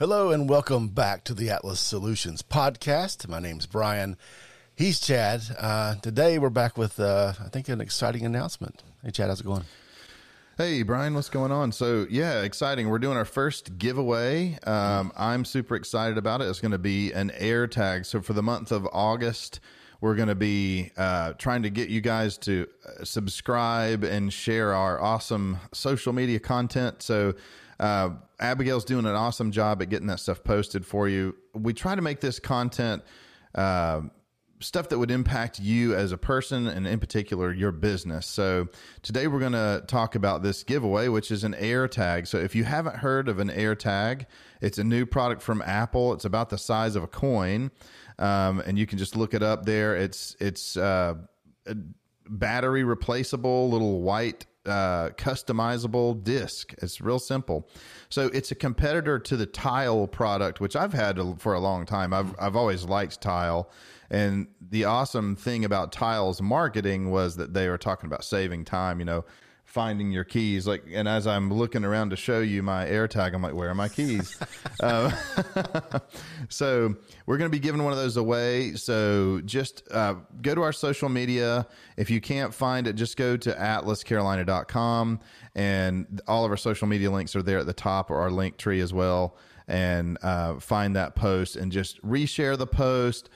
Hello and welcome back to the Atlas Solutions podcast. My name's Brian. He's Chad. Uh, today we're back with, uh, I think, an exciting announcement. Hey, Chad, how's it going? Hey, Brian, what's going on? So, yeah, exciting. We're doing our first giveaway. Um, I'm super excited about it. It's going to be an AirTag. So, for the month of August, we're going to be uh, trying to get you guys to uh, subscribe and share our awesome social media content. So, uh, Abigail's doing an awesome job at getting that stuff posted for you. We try to make this content uh, stuff that would impact you as a person and in particular your business. So today we're going to talk about this giveaway, which is an AirTag. So if you haven't heard of an AirTag, it's a new product from Apple. It's about the size of a coin, um, and you can just look it up there. It's it's uh, battery replaceable, little white uh, customizable disc. It's real simple. So it's a competitor to the Tile product, which I've had for a long time. I've I've always liked Tile, and the awesome thing about Tile's marketing was that they were talking about saving time. You know, finding your keys. Like, and as I'm looking around to show you my AirTag, I'm like, where are my keys? uh, so we're going to be giving one of those away. So just uh, go to our social media. If you can't find it, just go to atlascarolina.com and all of our social media links are there at the top or our link tree as well. And uh, find that post and just reshare the post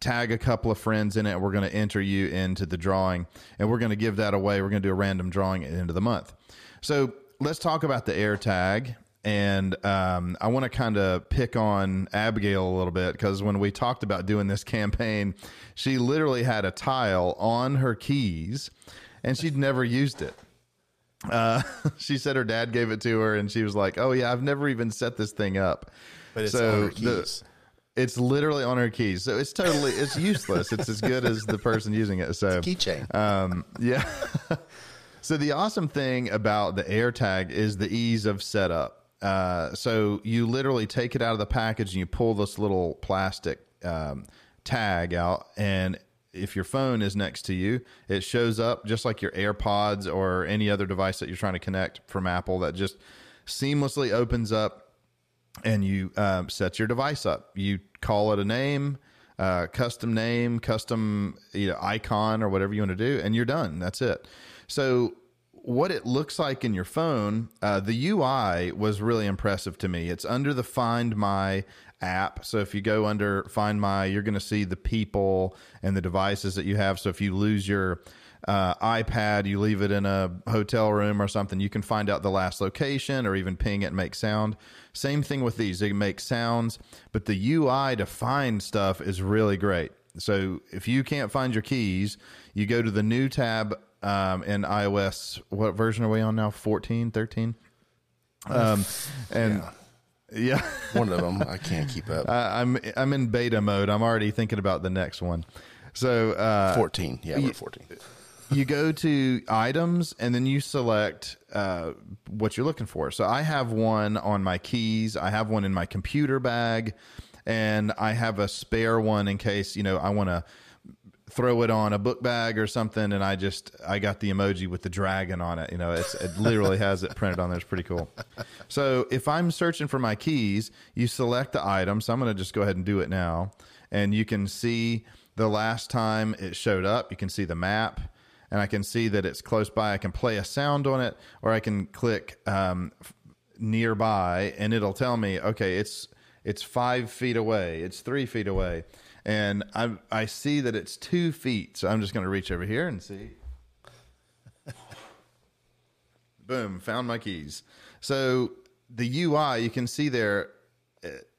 tag a couple of friends in it. We're going to enter you into the drawing and we're going to give that away. We're going to do a random drawing at the end of the month. So let's talk about the AirTag. And um, I want to kind of pick on Abigail a little bit because when we talked about doing this campaign, she literally had a tile on her keys and she'd never used it. Uh, she said her dad gave it to her and she was like, Oh, yeah, I've never even set this thing up. But it's so on her keys. The, it's literally on her keys, so it's totally it's useless. it's as good as the person using it. So keychain. Um, yeah. so the awesome thing about the AirTag is the ease of setup. Uh, so you literally take it out of the package and you pull this little plastic um, tag out, and if your phone is next to you, it shows up just like your AirPods or any other device that you're trying to connect from Apple. That just seamlessly opens up and you uh, set your device up. You call it a name, uh, custom name, custom you know, icon, or whatever you want to do, and you're done. That's it. So, what it looks like in your phone, uh, the UI was really impressive to me. It's under the Find My app. So if you go under Find My, you're going to see the people and the devices that you have. So if you lose your uh, iPad, you leave it in a hotel room or something, you can find out the last location or even ping it and make sound. Same thing with these, they make sounds, but the UI to find stuff is really great. So if you can't find your keys, you go to the new tab um, in iOS. What version are we on now? 14, 13? Um, and yeah. yeah. one of them I can't keep up. I'm I'm in beta mode. I'm already thinking about the next one. So uh, 14. Yeah, we're 14 you go to items and then you select uh, what you're looking for. So I have one on my keys. I have one in my computer bag, and I have a spare one in case you know I want to throw it on a book bag or something. And I just I got the emoji with the dragon on it. You know, it literally has it printed on there. It's pretty cool. So if I'm searching for my keys, you select the item. So I'm going to just go ahead and do it now, and you can see the last time it showed up. You can see the map and I can see that it's close by. I can play a sound on it, or I can click um, nearby, and it'll tell me, okay, it's it's five feet away, it's three feet away, and I I see that it's two feet. So I'm just going to reach over here and see. Boom! Found my keys. So the UI you can see there,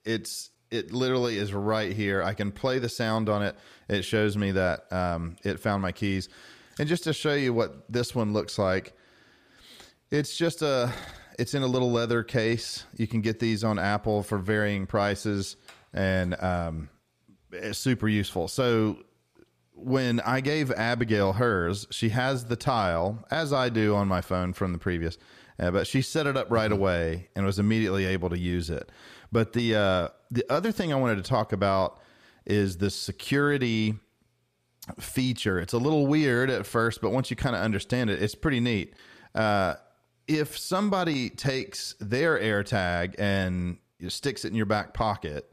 it's it literally is right here. I can play the sound on it. It shows me that um, it found my keys. And just to show you what this one looks like, it's just a it's in a little leather case. You can get these on Apple for varying prices, and um, it's super useful. So when I gave Abigail hers, she has the tile as I do on my phone from the previous, uh, but she set it up right away and was immediately able to use it. But the uh, the other thing I wanted to talk about is the security feature. It's a little weird at first, but once you kind of understand it, it's pretty neat. Uh, if somebody takes their AirTag and sticks it in your back pocket,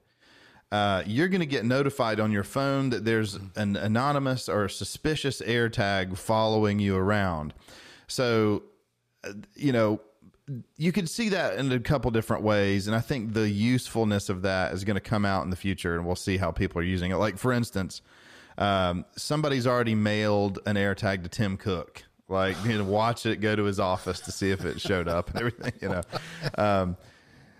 uh, you're going to get notified on your phone that there's an anonymous or suspicious AirTag following you around. So, uh, you know, you could see that in a couple different ways. And I think the usefulness of that is going to come out in the future and we'll see how people are using it. Like, for instance, um, somebody's already mailed an AirTag to Tim Cook. Like, you know, watch it, go to his office to see if it showed up and everything, you know. Um,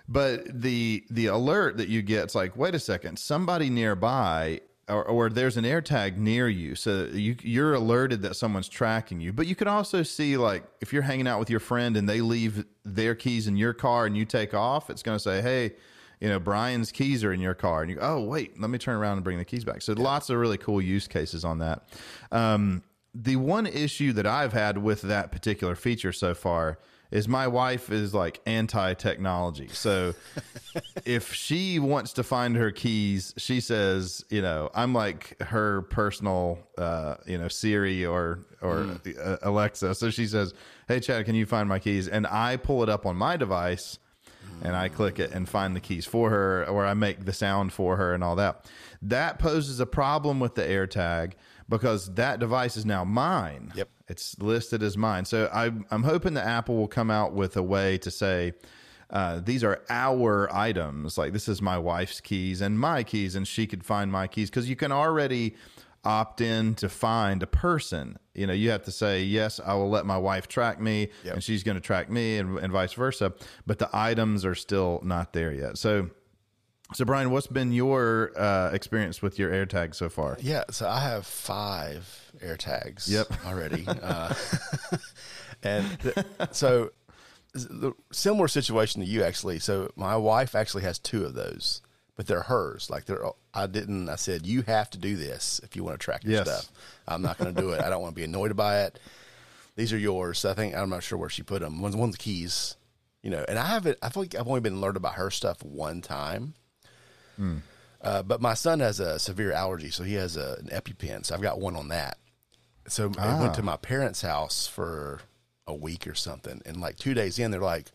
but the the alert that you get, it's like, wait a second, somebody nearby or, or there's an AirTag near you, so you you're alerted that someone's tracking you. But you could also see like if you're hanging out with your friend and they leave their keys in your car and you take off, it's going to say, "Hey, you know, Brian's keys are in your car," and you go, "Oh, wait, let me turn around and bring the keys back." So yeah. lots of really cool use cases on that. Um, the one issue that I've had with that particular feature so far is my wife is like anti technology. So if she wants to find her keys, she says, you know, I'm like her personal, uh, you know, Siri or or mm. Alexa. So she says, "Hey, Chad, can you find my keys?" And I pull it up on my device. And I click it and find the keys for her, or I make the sound for her and all that. That poses a problem with the AirTag because that device is now mine. Yep. It's listed as mine. So I, I'm hoping that Apple will come out with a way to say, uh, these are our items. Like this is my wife's keys and my keys, and she could find my keys because you can already opt in to find a person. You know, you have to say, yes, I will let my wife track me yep. and she's going to track me and, and vice versa. But the items are still not there yet. So so, Brian, what's been your uh, experience with your AirTag so far? Yeah, so I have five AirTags. Yep. already, uh, and th- so the similar situation to you actually. So my wife actually has two of those, but they're hers. Like they're, I didn't. I said you have to do this if you want to track your yes. stuff. I'm not going to do it. I don't want to be annoyed by it. These are yours. So I think I'm not sure where she put them. One's one's keys, you know. And I haven't. I feel like I've only been alerted about her stuff one time Mm. Uh, but my son has a severe allergy, so he has a, an EpiPen. So I've got one on that. So ah. I went to my parents' house for a week or something, and like two days in, they're like,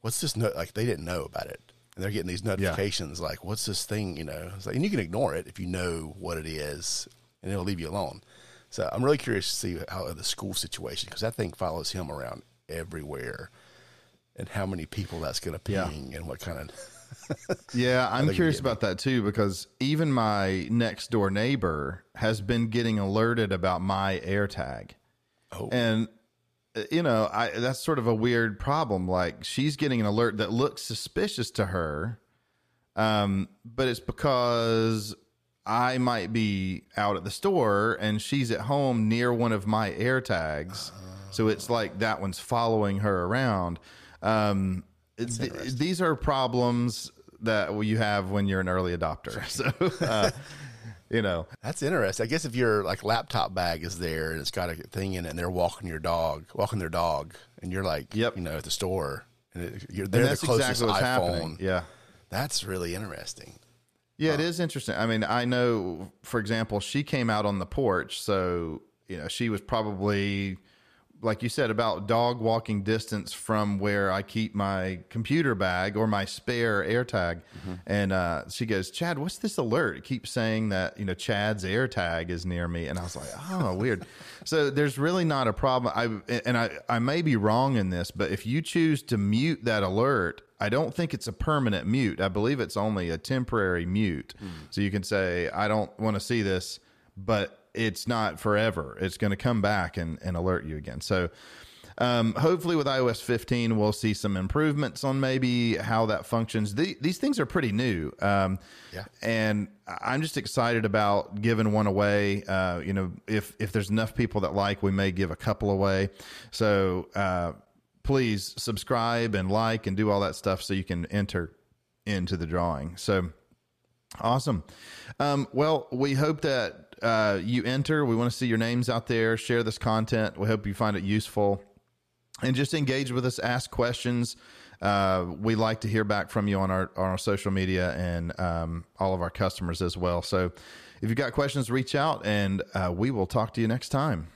"What's this?" No-? Like they didn't know about it, and they're getting these notifications yeah. like, "What's this thing?" You know, like, and you can ignore it if you know what it is, and it'll leave you alone. So I'm really curious to see how the school situation because that thing follows him around everywhere, and how many people that's going to ping, yeah. and what kind of yeah, I'm curious about that too because even my next door neighbor has been getting alerted about my AirTag. Oh. And you know, I that's sort of a weird problem. Like she's getting an alert that looks suspicious to her. Um, but it's because I might be out at the store and she's at home near one of my air AirTags. So it's like that one's following her around. Um, th- these are problems that you have when you're an early adopter. So, uh, you know, that's interesting. I guess if your like laptop bag is there and it's got a thing in it, and they're walking your dog, walking their dog, and you're like, yep, you know, at the store, and it, you're they're the closest exactly iPhone. Happening. Yeah, that's really interesting. Yeah, it is interesting. I mean, I know, for example, she came out on the porch, so you know, she was probably like you said about dog walking distance from where I keep my computer bag or my spare AirTag. Mm-hmm. And uh, she goes, Chad, what's this alert? It keeps saying that, you know, Chad's AirTag is near me. And I was like, oh, weird. so there's really not a problem. I, and I, I may be wrong in this, but if you choose to mute that alert, I don't think it's a permanent mute. I believe it's only a temporary mute. Mm. So you can say, I don't want to see this, but it's not forever. It's going to come back and, and alert you again. So, um, hopefully, with iOS 15, we'll see some improvements on maybe how that functions. The, these things are pretty new, um, yeah. And I'm just excited about giving one away. Uh, you know, if if there's enough people that like, we may give a couple away. So uh, please subscribe and like and do all that stuff so you can enter into the drawing. So awesome. Um, well, we hope that uh, you enter. We want to see your names out there. Share this content. We hope you find it useful. And just engage with us, ask questions. Uh, we like to hear back from you on our on our social media and um, all of our customers as well. So, if you've got questions, reach out, and uh, we will talk to you next time.